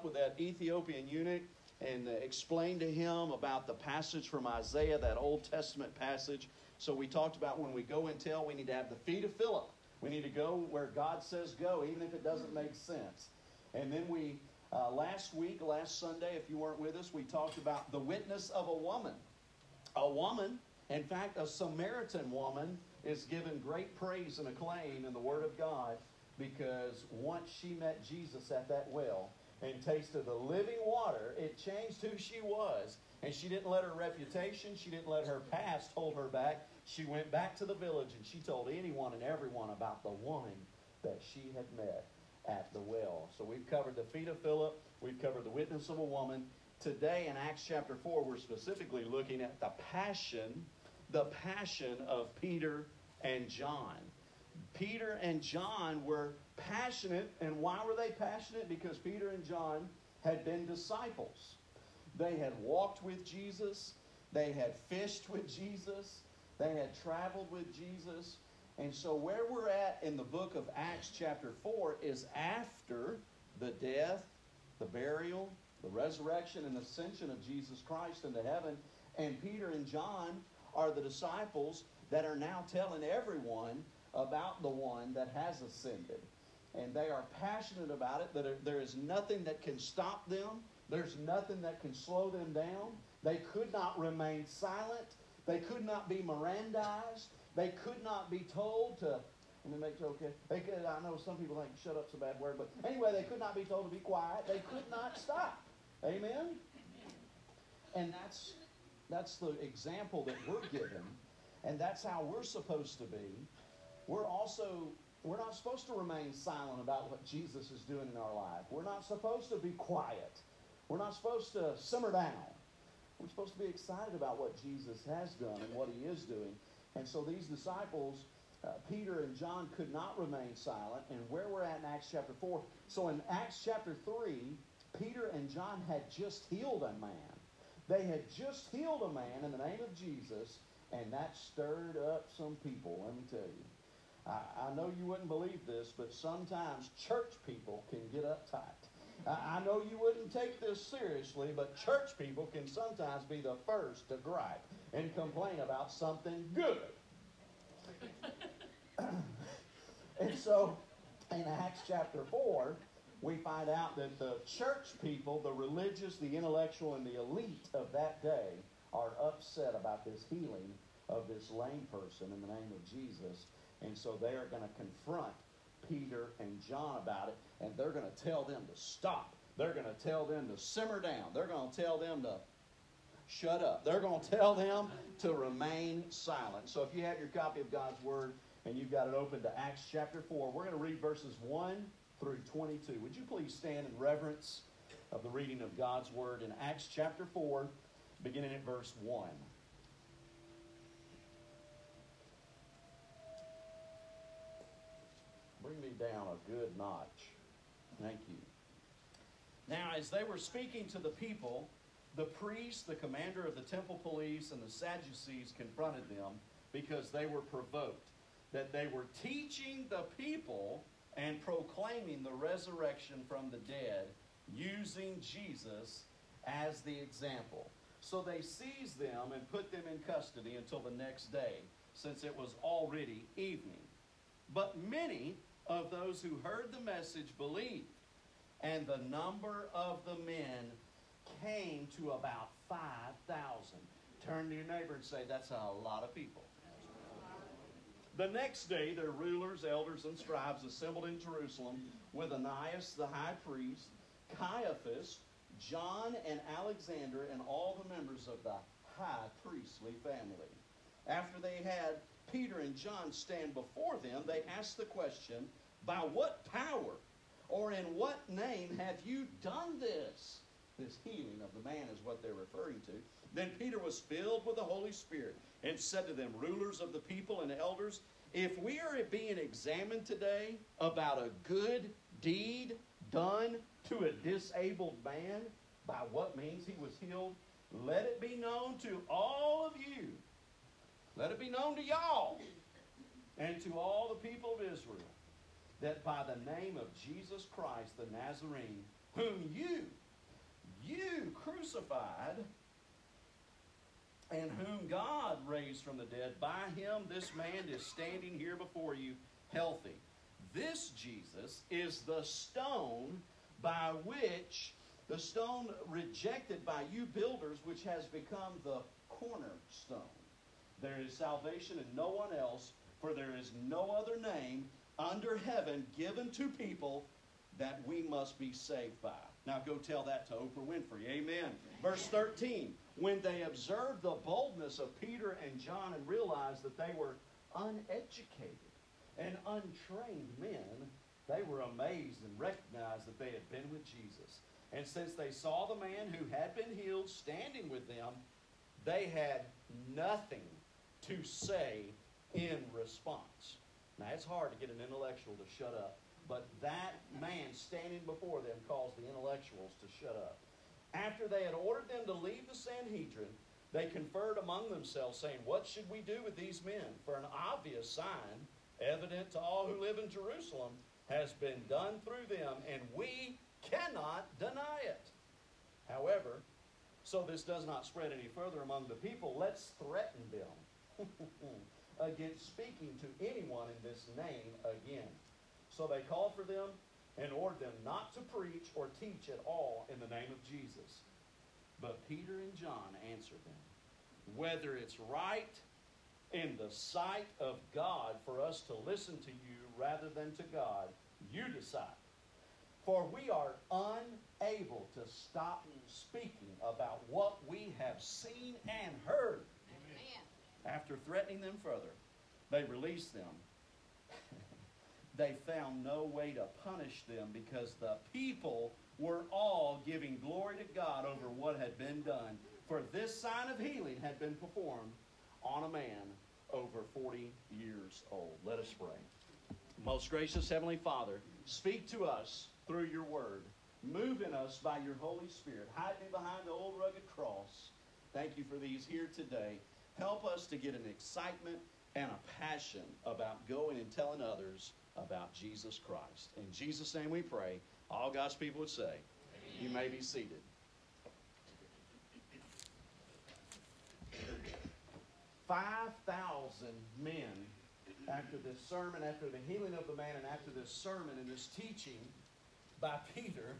up with that Ethiopian eunuch and uh, explained to him about the passage from Isaiah, that Old Testament passage. So we talked about when we go and tell, we need to have the feet of Philip. We need to go where God says go, even if it doesn't make sense. And then we, uh, last week, last Sunday, if you weren't with us, we talked about the witness of a woman. A woman, in fact, a Samaritan woman, is given great praise and acclaim in the Word of God because once she met Jesus at that well and tasted the living water, it changed who she was. And she didn't let her reputation, she didn't let her past hold her back. She went back to the village and she told anyone and everyone about the woman that she had met at the well. So we've covered the feet of Philip, we've covered the witness of a woman. Today in Acts chapter 4, we're specifically looking at the passion, the passion of Peter and John. Peter and John were passionate, and why were they passionate? Because Peter and John had been disciples. They had walked with Jesus, they had fished with Jesus, they had traveled with Jesus. And so, where we're at in the book of Acts, chapter 4, is after the death, the burial, the resurrection, and ascension of Jesus Christ into heaven. And Peter and John are the disciples that are now telling everyone about the one that has ascended. And they are passionate about it, that there is nothing that can stop them, there's nothing that can slow them down. They could not remain silent, they could not be Mirandized, they could not be told to. Let me make sure, okay. They could, I know some people think shut up's a bad word, but anyway, they could not be told to be quiet. They could not stop. Amen? And that's that's the example that we're given, and that's how we're supposed to be. We're also we're not supposed to remain silent about what Jesus is doing in our life. We're not supposed to be quiet. We're not supposed to simmer down. We're supposed to be excited about what Jesus has done and what he is doing. And so these disciples, uh, Peter and John, could not remain silent. And where we're at in Acts chapter 4, so in Acts chapter 3, Peter and John had just healed a man. They had just healed a man in the name of Jesus, and that stirred up some people, let me tell you. I, I know you wouldn't believe this, but sometimes church people can get uptight. I, I know you wouldn't take this seriously, but church people can sometimes be the first to gripe and complain about something good. and so in Acts chapter 4, we find out that the church people, the religious, the intellectual, and the elite of that day are upset about this healing of this lame person in the name of Jesus. And so they are going to confront Peter and John about it, and they're going to tell them to stop. They're going to tell them to simmer down. They're going to tell them to shut up. They're going to tell them to remain silent. So if you have your copy of God's Word and you've got it open to Acts chapter 4, we're going to read verses 1 through 22. Would you please stand in reverence of the reading of God's Word in Acts chapter 4, beginning at verse 1. Bring me down a good notch. Thank you. Now, as they were speaking to the people, the priest, the commander of the temple police, and the Sadducees confronted them because they were provoked that they were teaching the people and proclaiming the resurrection from the dead using Jesus as the example. So they seized them and put them in custody until the next day, since it was already evening. But many of those who heard the message believed, and the number of the men came to about 5,000. Turn to your neighbor and say, That's a lot of people. The next day, their rulers, elders, and scribes assembled in Jerusalem with Ananias the high priest, Caiaphas, John and Alexander, and all the members of the high priestly family. After they had Peter and John stand before them, they asked the question, By what power or in what name have you done this? This healing of the man is what they're referring to. Then Peter was filled with the Holy Spirit and said to them, Rulers of the people and elders, if we are being examined today about a good deed done to a disabled man, by what means he was healed, let it be known to all of you. Let it be known to y'all and to all the people of Israel that by the name of Jesus Christ the Nazarene, whom you, you crucified, and whom God raised from the dead. By him, this man is standing here before you healthy. This Jesus is the stone by which the stone rejected by you builders, which has become the cornerstone. There is salvation in no one else, for there is no other name under heaven given to people that we must be saved by. Now go tell that to Oprah Winfrey. Amen. Verse 13. When they observed the boldness of Peter and John and realized that they were uneducated and untrained men, they were amazed and recognized that they had been with Jesus. And since they saw the man who had been healed standing with them, they had nothing to say in response. Now, it's hard to get an intellectual to shut up, but that man standing before them caused the intellectuals to shut up. After they had ordered them to leave the Sanhedrin, they conferred among themselves, saying, What should we do with these men? For an obvious sign, evident to all who live in Jerusalem, has been done through them, and we cannot deny it. However, so this does not spread any further among the people, let's threaten them against speaking to anyone in this name again. So they called for them and ordered them not to preach or teach at all in the name of Jesus. But Peter and John answered them, Whether it's right in the sight of God for us to listen to you rather than to God, you decide. For we are unable to stop speaking about what we have seen and heard. After threatening them further, they released them. they found no way to punish them because the people were all giving glory to God over what had been done. For this sign of healing had been performed on a man over 40 years old. Let us pray. Most gracious Heavenly Father, speak to us through your word. Move in us by your Holy Spirit. Hide me behind the old rugged cross. Thank you for these here today. Help us to get an excitement and a passion about going and telling others about Jesus Christ. In Jesus' name we pray. All God's people would say, Amen. You may be seated. Five thousand men after this sermon, after the healing of the man, and after this sermon and this teaching by Peter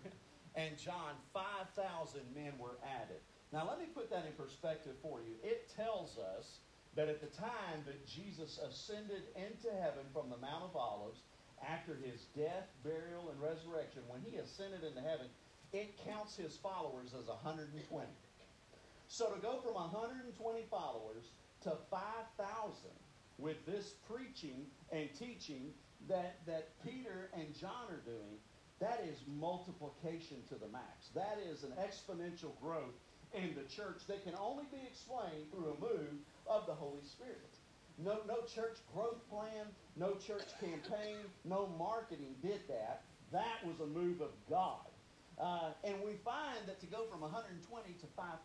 and John, 5,000 men were added. Now, let me put that in perspective for you. It tells us that at the time that Jesus ascended into heaven from the Mount of Olives, after his death, burial, and resurrection, when he ascended into heaven, it counts his followers as 120. So to go from 120 followers to 5,000 with this preaching and teaching that, that Peter and John are doing, that is multiplication to the max. That is an exponential growth in the church that can only be explained through a move of the Holy Spirit. No, no church growth plan, no church campaign, no marketing did that. That was a move of God. Uh, and we find that to go from 120 to 5,000,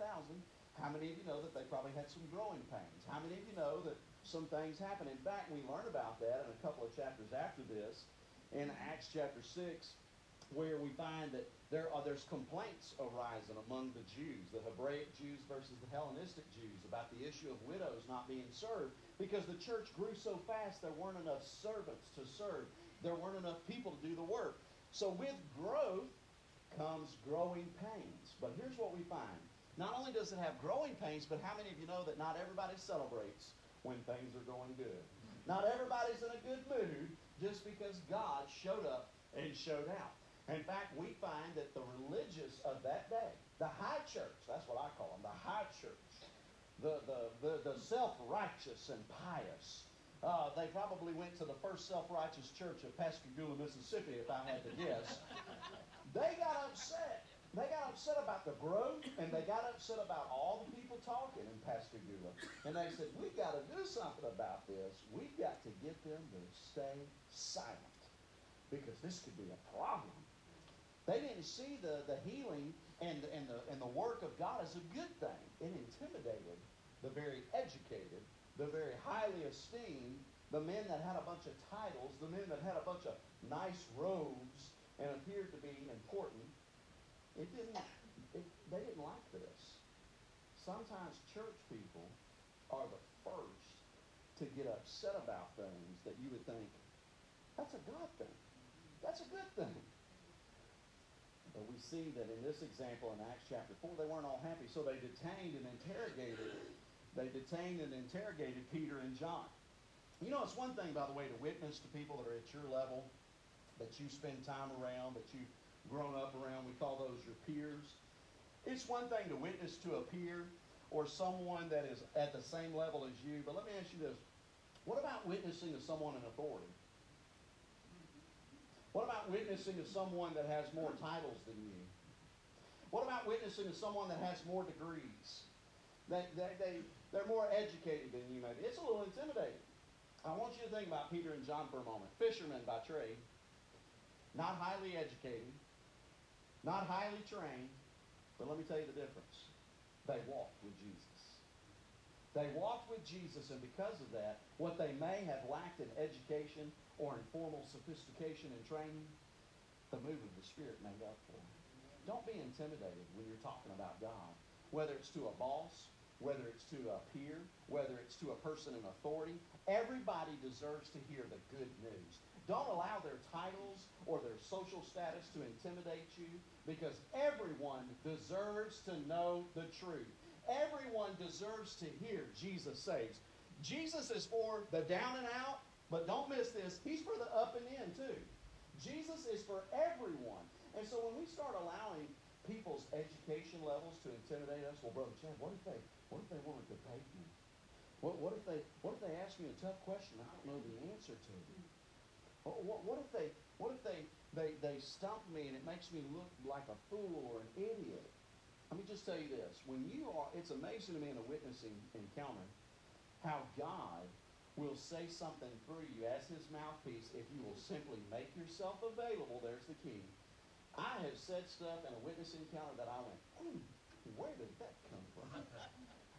how many of you know that they probably had some growing pains? How many of you know that some things happen? In fact, we learn about that in a couple of chapters after this in Acts chapter 6 where we find that there are there's complaints arising among the Jews, the Hebraic Jews versus the Hellenistic Jews, about the issue of widows not being served because the church grew so fast there weren't enough servants to serve. There weren't enough people to do the work. So with growth comes growing pains. But here's what we find. Not only does it have growing pains, but how many of you know that not everybody celebrates when things are going good? Not everybody's in a good mood just because God showed up and showed out. In fact, we find that the religious of that day, the high church, that's what I call them, the high church, the, the, the, the self righteous and pious, uh, they probably went to the first self righteous church of Pascagoula, Mississippi, if I had to guess. they got upset. They got upset about the growth, and they got upset about all the people talking in Pascagoula. And they said, We've got to do something about this. We've got to get them to stay silent because this could be a problem. They didn't see the, the healing and, and, the, and the work of God as a good thing. It intimidated the very educated, the very highly esteemed, the men that had a bunch of titles, the men that had a bunch of nice robes and appeared to be important. it didn't, it, they didn't like this. Sometimes church people are the first to get upset about things that you would think, that's a God thing. That's a good thing. But we see that in this example in Acts chapter 4, they weren't all happy. So they detained and interrogated. They detained and interrogated Peter and John. You know, it's one thing, by the way, to witness to people that are at your level, that you spend time around, that you've grown up around. We call those your peers. It's one thing to witness to a peer or someone that is at the same level as you. But let me ask you this. What about witnessing to someone in authority? What about witnessing to someone that has more titles than you? What about witnessing to someone that has more degrees? They, they, they, they're more educated than you, maybe. It's a little intimidating. I want you to think about Peter and John for a moment. Fishermen by trade, not highly educated, not highly trained, but let me tell you the difference. They walked with Jesus. They walked with Jesus, and because of that, what they may have lacked in education or in formal sophistication and training, the move of the Spirit made up for. Don't be intimidated when you're talking about God, whether it's to a boss, whether it's to a peer, whether it's to a person in authority. Everybody deserves to hear the good news. Don't allow their titles or their social status to intimidate you because everyone deserves to know the truth. Everyone deserves to hear Jesus saves. Jesus is for the down and out, but don't miss this. He's for the up and in too. Jesus is for everyone. And so when we start allowing people's education levels to intimidate us, well, brother Chad, what if they what if they want to debate me? What, what if they what if they ask me a tough question I don't know the answer to? What, what if they what if they, they they stump me and it makes me look like a fool or an idiot? Let me just tell you this. When you are, it's amazing to me in a witnessing encounter how God will say something through you as his mouthpiece if you will simply make yourself available. There's the key. I have said stuff in a witness encounter that I went, hmm, where did that come from?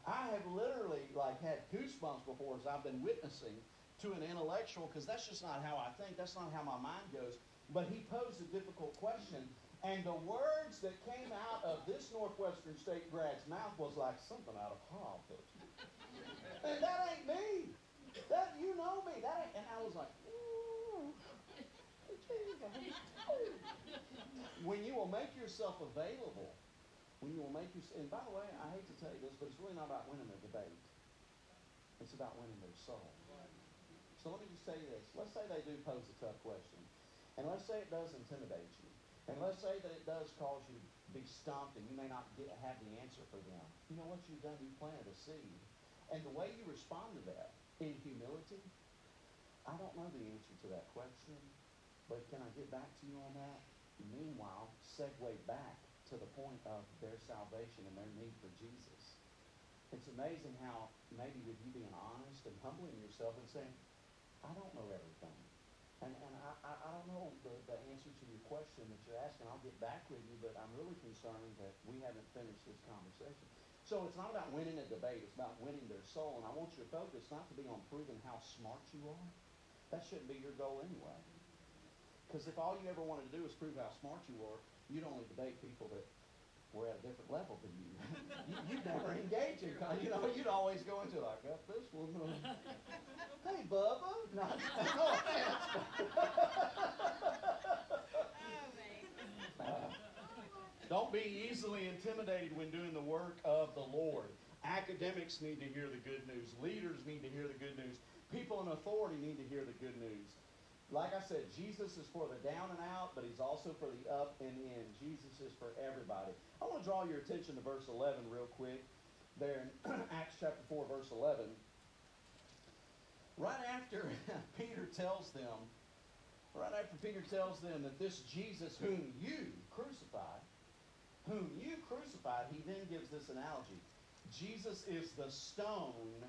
I have literally like had goosebumps before as I've been witnessing to an intellectual because that's just not how I think. That's not how my mind goes. But he posed a difficult question and the words that came out of this Northwestern State grad's mouth was like something out of Harvard. and that ain't me. That you know me. That and I was like, when you will make yourself available, when you will make yourself, and by the way, I hate to tell you this, but it's really not about winning the debate. It's about winning their soul. So let me just you this. Let's say they do pose a tough question. And let's say it does intimidate you. And let's say that it does cause you to be stumped and you may not get, have the answer for them. You know what you've done? You've planted a seed. And the way you respond to that in humility, I don't know the answer to that question, but can I get back to you on that? Meanwhile, segue back to the point of their salvation and their need for Jesus. It's amazing how maybe with you being honest and humbling yourself and saying, I don't know everything. And, and I, I, don't know the, the answer to your question that you're asking. I'll get back with you, but I'm really concerned that we haven't finished this conversation. So it's not about winning a debate. It's about winning their soul. And I want your focus not to be on proving how smart you are. That shouldn't be your goal anyway. Because if all you ever wanted to do is prove how smart you are, you'd only debate people that were at a different level than you. you would never engage in, you know, you'd always go into like, got this one. Uh, hey, Bubba. Not, no offense. Don't be easily intimidated when doing the work of the Lord. Academics need to hear the good news. Leaders need to hear the good news. People in authority need to hear the good news. Like I said, Jesus is for the down and out, but he's also for the up and in. Jesus is for everybody. I want to draw your attention to verse 11 real quick. There in Acts chapter 4, verse 11. Right after Peter tells them, right after Peter tells them that this Jesus whom you crucified, whom you crucified, he then gives this analogy. Jesus is the stone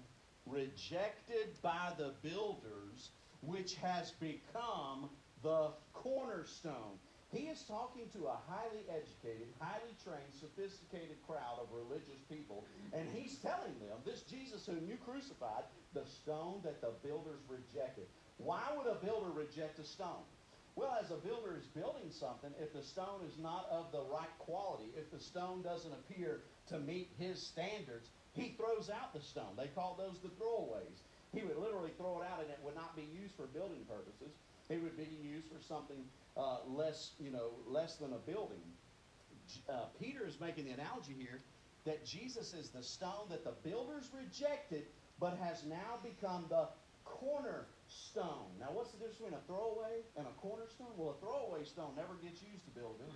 rejected by the builders which has become the cornerstone. He is talking to a highly educated, highly trained, sophisticated crowd of religious people, and he's telling them, this Jesus whom you crucified, the stone that the builders rejected. Why would a builder reject a stone? Well, as a builder is building something, if the stone is not of the right quality, if the stone doesn't appear to meet his standards, he throws out the stone. They call those the throwaways. He would literally throw it out and it would not be used for building purposes. It would be used for something uh, less, you know, less than a building. Uh, Peter is making the analogy here that Jesus is the stone that the builders rejected, but has now become the cornerstone. Now, what's the difference between a throwaway and a cornerstone? Well, a throwaway stone never gets used to building.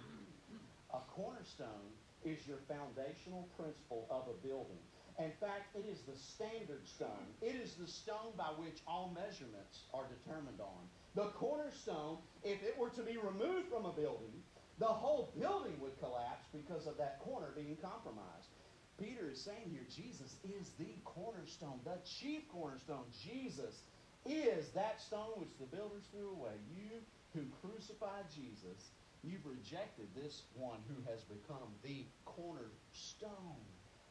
A cornerstone is your foundational principle of a building. In fact, it is the standard stone. It is the stone by which all measurements are determined on. The cornerstone, if it were to be removed from a building, the whole building would collapse because of that corner being compromised. Peter is saying here, Jesus is the cornerstone, the chief cornerstone. Jesus is that stone which the builders threw away. You who crucified Jesus, you've rejected this one who has become the cornerstone.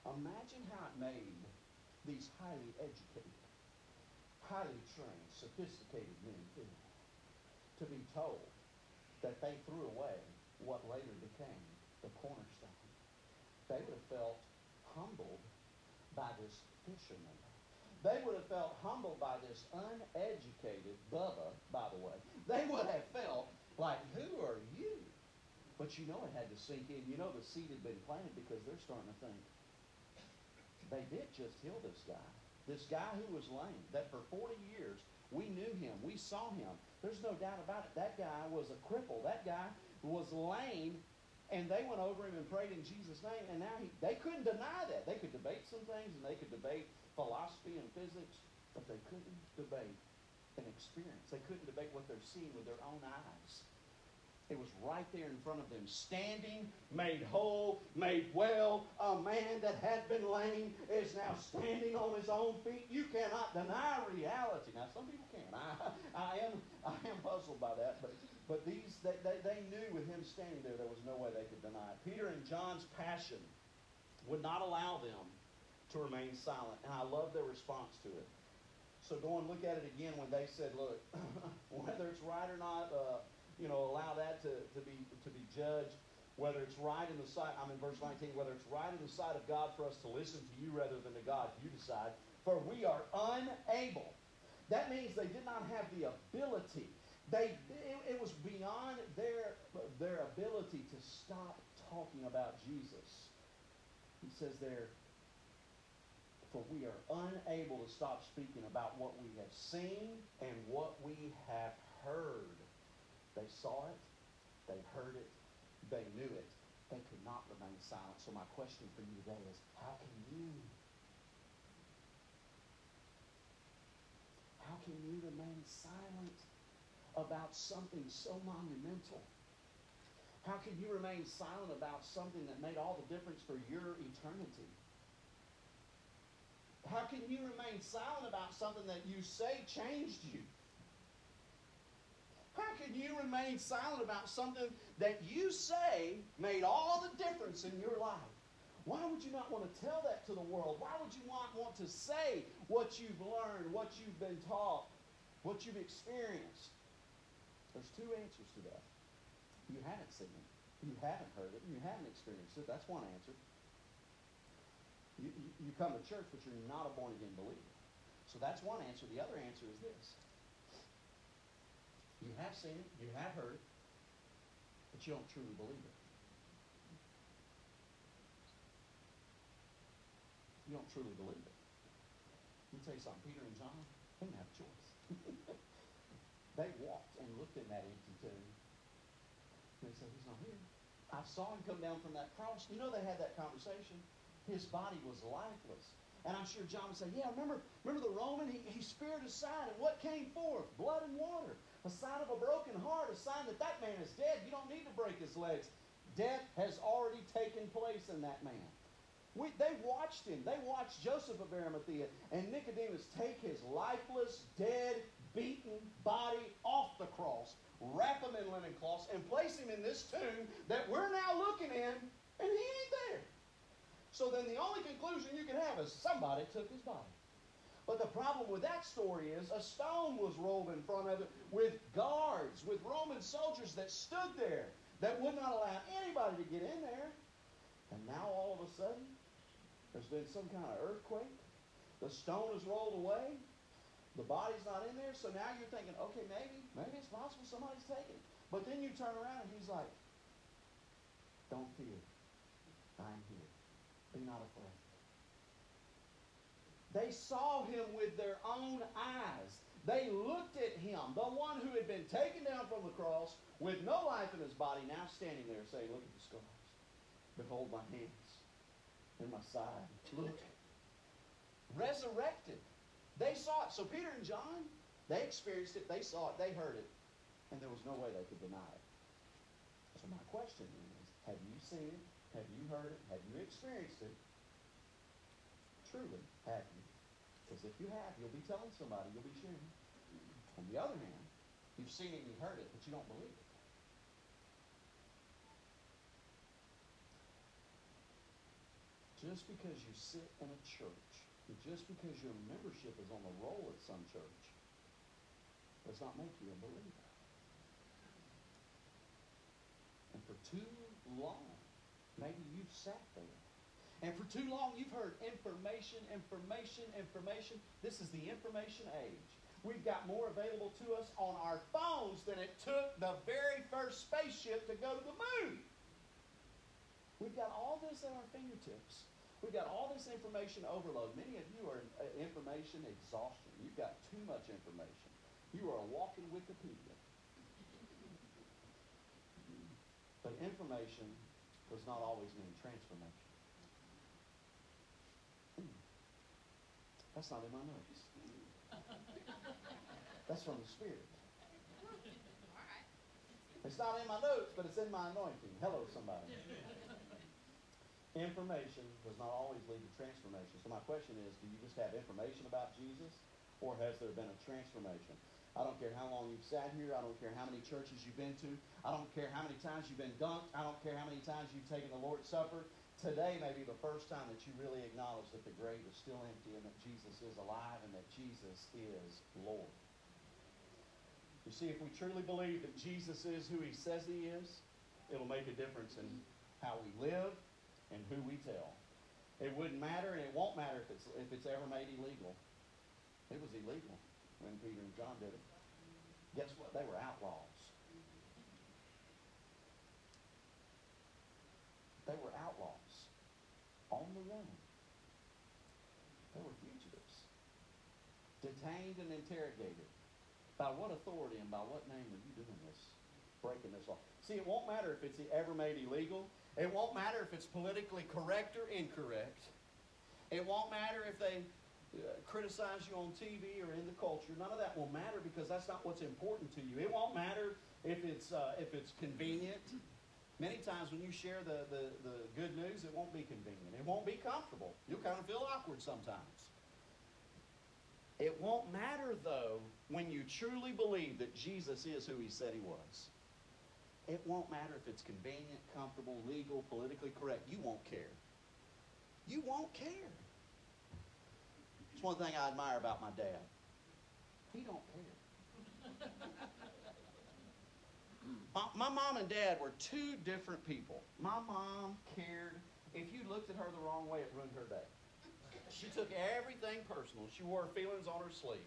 Imagine how it made these highly educated, highly trained, sophisticated men feel to be told that they threw away what later became the cornerstone. They would have felt humbled by this fisherman. They would have felt humbled by this uneducated Bubba, by the way. They would have felt like, who are you? But you know it had to sink in. You know the seed had been planted because they're starting to think, they did just heal this guy. This guy who was lame, that for 40 years we knew him, we saw him. There's no doubt about it. That guy was a cripple. That guy was lame and they went over him and prayed in Jesus' name, and now he, they couldn't deny that. They could debate some things, and they could debate philosophy and physics, but they couldn't debate an experience. They couldn't debate what they're seeing with their own eyes. It was right there in front of them, standing, made whole, made well. A man that had been lame is now standing on his own feet. You cannot deny reality. Now, some people can. I, I am, I am puzzled by that, but but these, they, they, they knew with him standing there, there was no way they could deny it. Peter and John's passion would not allow them to remain silent, and I love their response to it. So go and look at it again when they said, look, whether it's right or not, uh, you know, allow that to, to, be, to be judged. Whether it's right in the sight, I'm in verse 19, whether it's right in the sight of God for us to listen to you rather than to God, you decide. For we are unable. That means they did not have the ability they, it, it was beyond their, their ability to stop talking about Jesus. He says there, for we are unable to stop speaking about what we have seen and what we have heard. They saw it, they heard it, they knew it. They could not remain silent. So my question for you today is, how can you? How can you remain silent? about something so monumental? How can you remain silent about something that made all the difference for your eternity? How can you remain silent about something that you say changed you? How can you remain silent about something that you say made all the difference in your life? Why would you not want to tell that to the world? Why would you not want to say what you've learned, what you've been taught, what you've experienced? There's two answers to that. You haven't seen it. You haven't heard it. You haven't experienced it. That's one answer. You, you, come to church, but you're not a born again believer. So that's one answer. The other answer is this. You have seen it, you have heard it, but you don't truly believe it. You don't truly believe it. Let me tell you something. Peter and John, didn't have a choice. They walked and looked in that empty tomb. They said, He's not here. I saw him come down from that cross. You know they had that conversation. His body was lifeless. And I'm sure John would say, Yeah, remember, remember the Roman? He, he speared aside, and what came forth? Blood and water. A sign of a broken heart, a sign that that man is dead. You don't need to break his legs. Death has already taken place in that man. We, they watched him. They watched Joseph of Arimathea and Nicodemus take his lifeless, dead, beaten body off the cross, wrap him in linen cloths, and place him in this tomb that we're now looking in, and he ain't there. So then the only conclusion you can have is somebody took his body. But the problem with that story is a stone was rolled in front of it with guards, with Roman soldiers that stood there that would not allow anybody to get in there. And now all of a sudden, there's been some kind of earthquake. The stone is rolled away. The body's not in there. So now you're thinking, okay, maybe, maybe it's possible somebody's taken it. But then you turn around and he's like, don't fear. I'm here. Be not afraid. They saw him with their own eyes. They looked at him, the one who had been taken down from the cross with no life in his body, now standing there saying, Look at the scars. Behold my hands and my side. Look. Resurrected. They saw it. So Peter and John, they experienced it, they saw it, they heard it, and there was no way they could deny it. So my question is, have you seen it? Have you heard it? Have you experienced it? Truly, have you? Because if you have, you'll be telling somebody, you'll be sharing. On the other hand, you've seen it and you've heard it, but you don't believe it. Just because you sit in a church, just because your membership is on the roll at some church, does not make you a believer. And for too long, maybe you've sat there. And for too long, you've heard information, information, information. This is the information age. We've got more available to us on our phones than it took the very first spaceship to go to the moon. We've got all this at our fingertips. We've got all this information overload. Many of you are uh, information exhaustion. You've got too much information. You are a walking Wikipedia. But information does not always mean transformation. That's not in my notes. That's from the Spirit. It's not in my notes, but it's in my anointing. Hello, somebody. Information does not always lead to transformation. So my question is, do you just have information about Jesus, or has there been a transformation? I don't care how long you've sat here. I don't care how many churches you've been to. I don't care how many times you've been dunked. I don't care how many times you've taken the Lord's Supper. Today may be the first time that you really acknowledge that the grave is still empty and that Jesus is alive and that Jesus is Lord. You see, if we truly believe that Jesus is who he says he is, it'll make a difference in how we live, and who we tell. It wouldn't matter, and it won't matter if it's if it's ever made illegal. It was illegal when Peter and John did it. Guess what? They were outlaws. They were outlaws on the run. They were fugitives, detained and interrogated. By what authority and by what name are you doing this? Breaking this law. See, it won't matter if it's ever made illegal. It won't matter if it's politically correct or incorrect. It won't matter if they criticize you on TV or in the culture. None of that will matter because that's not what's important to you. It won't matter if it's uh, if it's convenient. Many times when you share the, the, the good news, it won't be convenient. It won't be comfortable. You'll kind of feel awkward sometimes. It won't matter, though, when you truly believe that Jesus is who he said he was. It won't matter if it's convenient, comfortable, legal, politically correct. You won't care. You won't care. It's one thing I admire about my dad. He don't care. my, my mom and dad were two different people. My mom cared. If you looked at her the wrong way, it ruined her day. She took everything personal. She wore her feelings on her sleeve.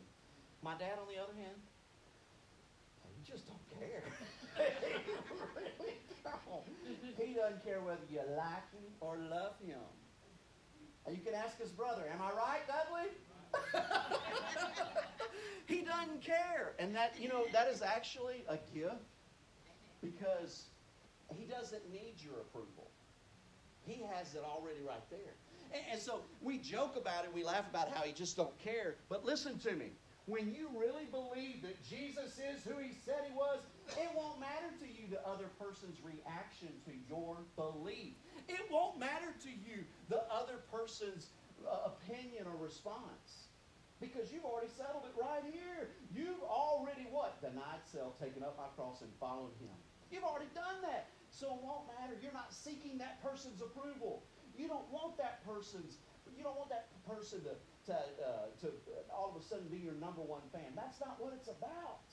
My dad, on the other hand, he just don't care. he doesn't care whether you like him or love him. You can ask his brother, Am I right, Dudley? he doesn't care. And that, you know, that is actually a gift because he doesn't need your approval. He has it already right there. And, and so we joke about it, we laugh about how he just don't care. But listen to me. When you really believe that Jesus is who he said he was, it won't matter to you the other person's reaction to your belief. It won't matter to you the other person's uh, opinion or response. Because you've already settled it right here. You've already what? Denied self, taken up my cross, and followed him. You've already done that. So it won't matter. You're not seeking that person's approval. You don't want that person's you don't want that person to, to, uh, to all of a sudden be your number one fan. That's not what it's about.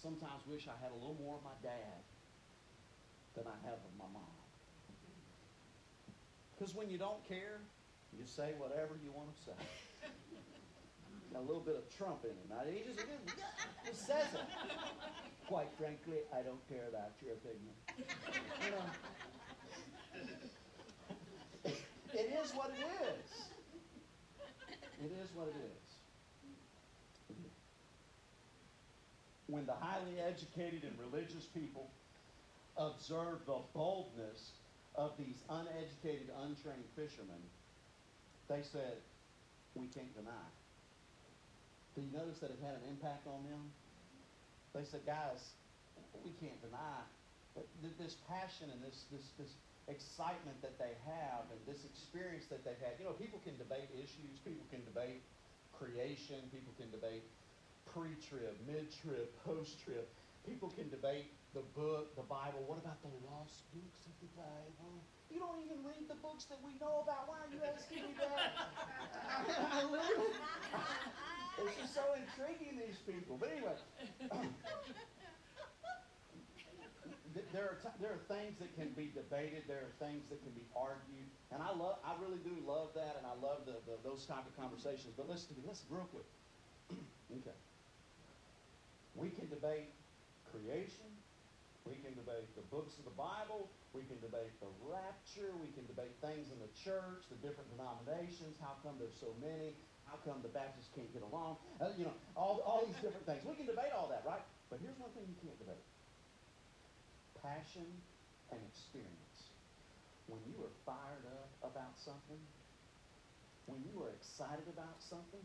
Sometimes wish I had a little more of my dad than I have of my mom. Because when you don't care, you say whatever you want to say. Got a little bit of Trump in him. He just, just says it. Quite frankly, I don't care about your opinion. You know, it is what it is. It is what it is. When the highly educated and religious people observe the boldness of these uneducated, untrained fishermen, they said, We can't deny. Do you notice that it had an impact on them? They said, Guys, we can't deny this passion and this, this, this excitement that they have and this experience that they've had. You know, people can debate issues, people can debate creation, people can debate pre trib, mid trib, post trib. People can debate the book, the Bible. What about the lost books of the Bible? You don't even read the books that we know about. Why are you asking me that? I literally, it's just so intriguing, these people. But anyway, there are, there are things that can be debated. There are things that can be argued. And I love, I really do love that, and I love the, the, those type of conversations. But listen to me, listen real quick. okay. We can debate creation. We can debate the books of the Bible. We can debate the rapture. We can debate things in the church, the different denominations. How come there's so many? How come the Baptists can't get along? Uh, you know, all, all these different things. We can debate all that, right? But here's one thing you can't debate passion and experience. When you are fired up about something, when you are excited about something,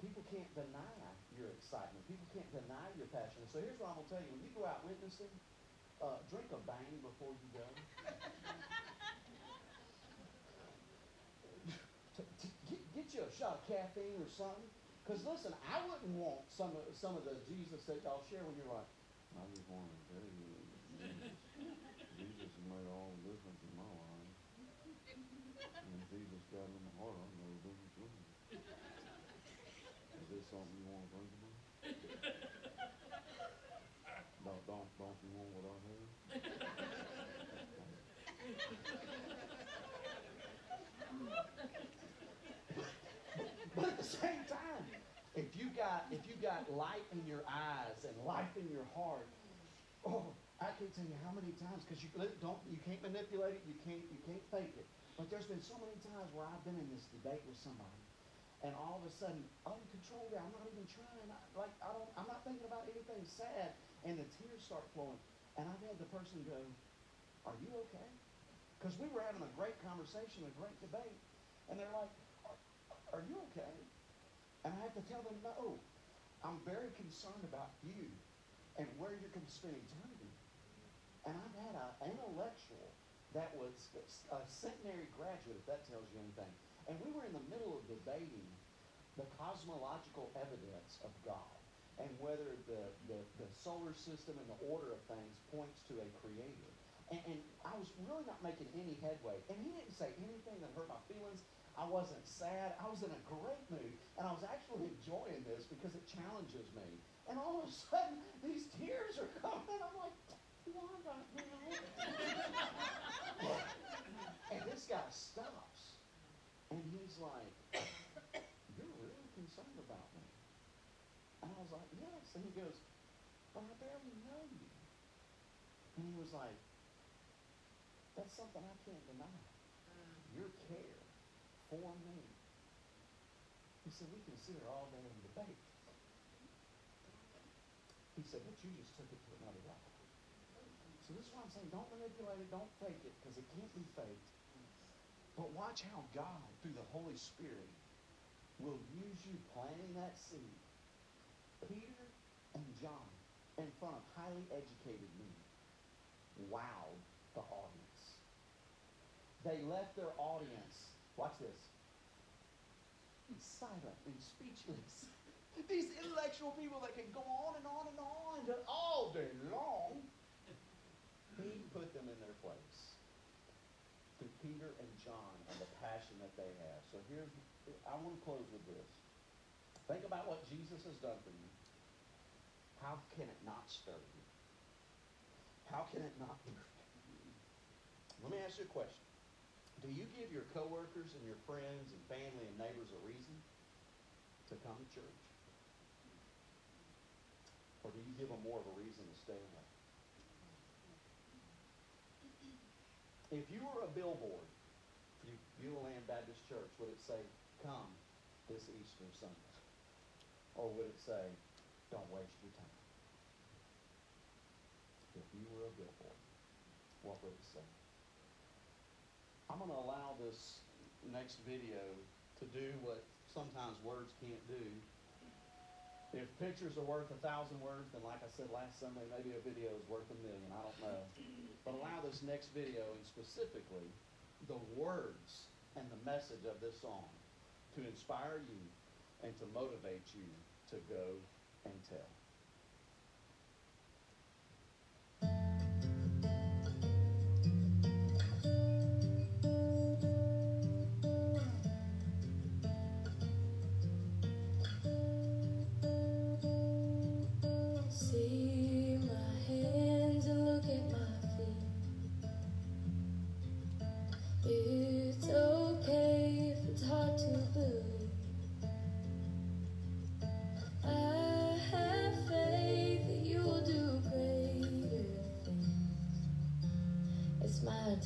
people can't deny your excitement. People can't deny your passion. So here's what I'm going to tell you. When you go out witnessing, uh, drink a bang before you go. get, get you a shot of caffeine or something. Because listen, I wouldn't want some of, some of the Jesus that y'all share when you're like, I just want to tell you Jesus. Made all the difference in my life. And Jesus got in my heart, I know the difference with him. Is this something you want to about? Don't, don't, don't you want what I have? but at the same time, if you got if you got light in your eyes and life in your heart, oh, I can't tell you how many times because you don't you can't manipulate it, you can't you can't fake it. But there's been so many times where I've been in this debate with somebody, and all of a sudden, uncontrollably, I'm not even trying. I, like I don't, I'm not thinking about anything sad, and the tears start flowing. And I've had the person go, "Are you okay?" Because we were having a great conversation, a great debate, and they're like, "Are, are you okay?" And I have to tell them, "No, I'm very concerned about you and where you're going to spend eternity." And I've had an intellectual that was a centenary graduate, if that tells you anything. And we were in the middle of debating the cosmological evidence of God and whether the, the, the solar system and the order of things points to a creator. And, and, I was really not making any headway. And he didn't say anything that hurt my feelings. I wasn't sad. I was in a great mood. And I was actually enjoying this because it challenges me. And all of a sudden, these tears are coming. And I'm like, why now? and this guy stops. And he's like, You're really concerned about me. And I was like, Yes. And he goes, But I barely know you. And he was like, That's something I can't deny. Mm. Your care for me. He said, We can sit here all day and debate. He said, But you just took it to another level. So this is why I'm saying don't manipulate it, don't fake it, because it can't be faked. But watch how God, through the Holy Spirit, will use you planting that seed. Peter and John, in front of highly educated men, wowed the audience. They left their audience, watch this, silent and speechless. These intellectual people that can go on and on and on all day long he put them in their place Peter and John and the passion that they have. So here's, I want to close with this. Think about what Jesus has done for you. How can it not stir you? How can it not? Let me ask you a question. Do you give your coworkers and your friends and family and neighbors a reason to come to church? Or do you give them more of a reason to stay away? If you were a billboard for Beulah Land Baptist Church, would it say, come this Easter Sunday? Or would it say, don't waste your time? If you were a billboard, what would it say? I'm going to allow this next video to do what sometimes words can't do. If pictures are worth a thousand words, then like I said last Sunday, maybe a video is worth a million. I don't know. But allow this next video and specifically the words and the message of this song to inspire you and to motivate you to go and tell.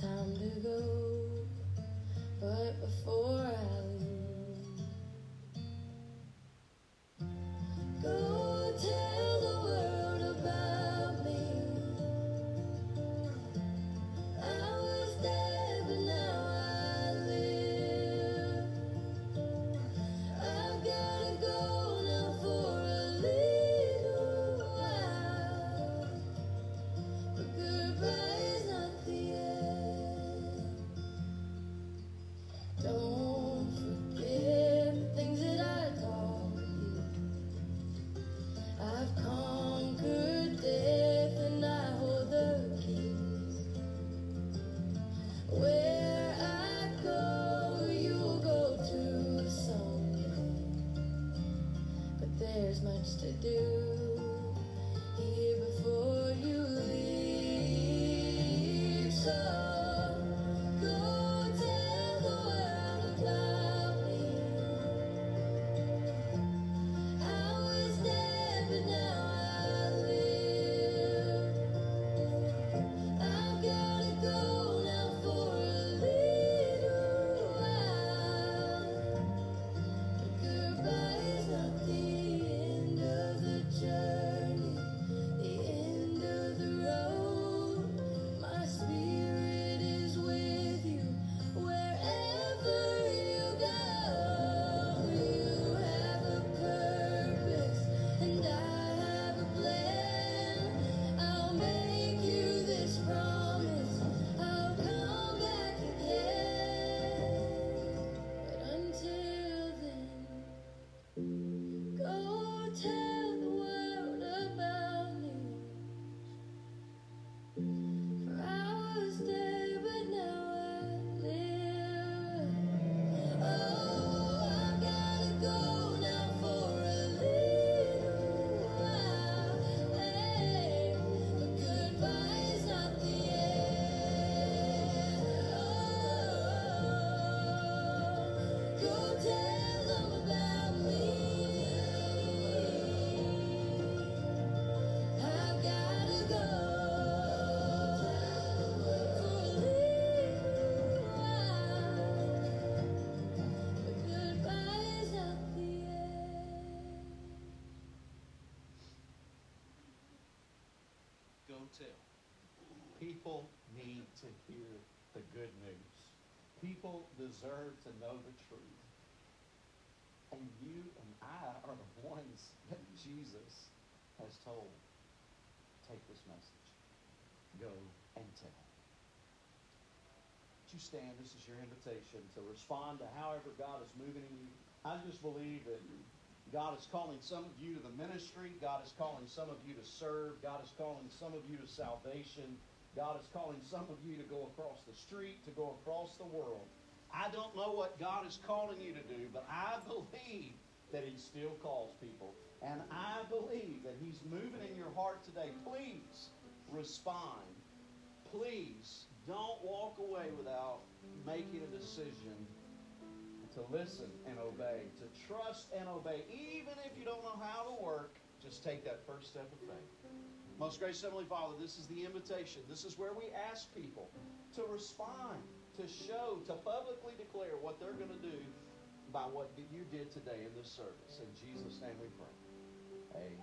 Time to go, Tell. People need to hear the good news. People deserve to know the truth. And you and I are the ones that Jesus has told. Take this message. Go and tell. Would you stand? This is your invitation to respond to however God is moving in you. I just believe that God is calling some of you to the ministry. God is calling some of you to serve. God is calling some of you to salvation. God is calling some of you to go across the street, to go across the world. I don't know what God is calling you to do, but I believe that He still calls people. And I believe that He's moving in your heart today. Please respond. Please don't walk away without making a decision to listen and obey, to trust and obey. Even if you don't know how to work, just take that first step of faith. Most gracious Heavenly Father, this is the invitation. This is where we ask people to respond, to show, to publicly declare what they're going to do by what you did today in this service. In Jesus' name we pray. Amen.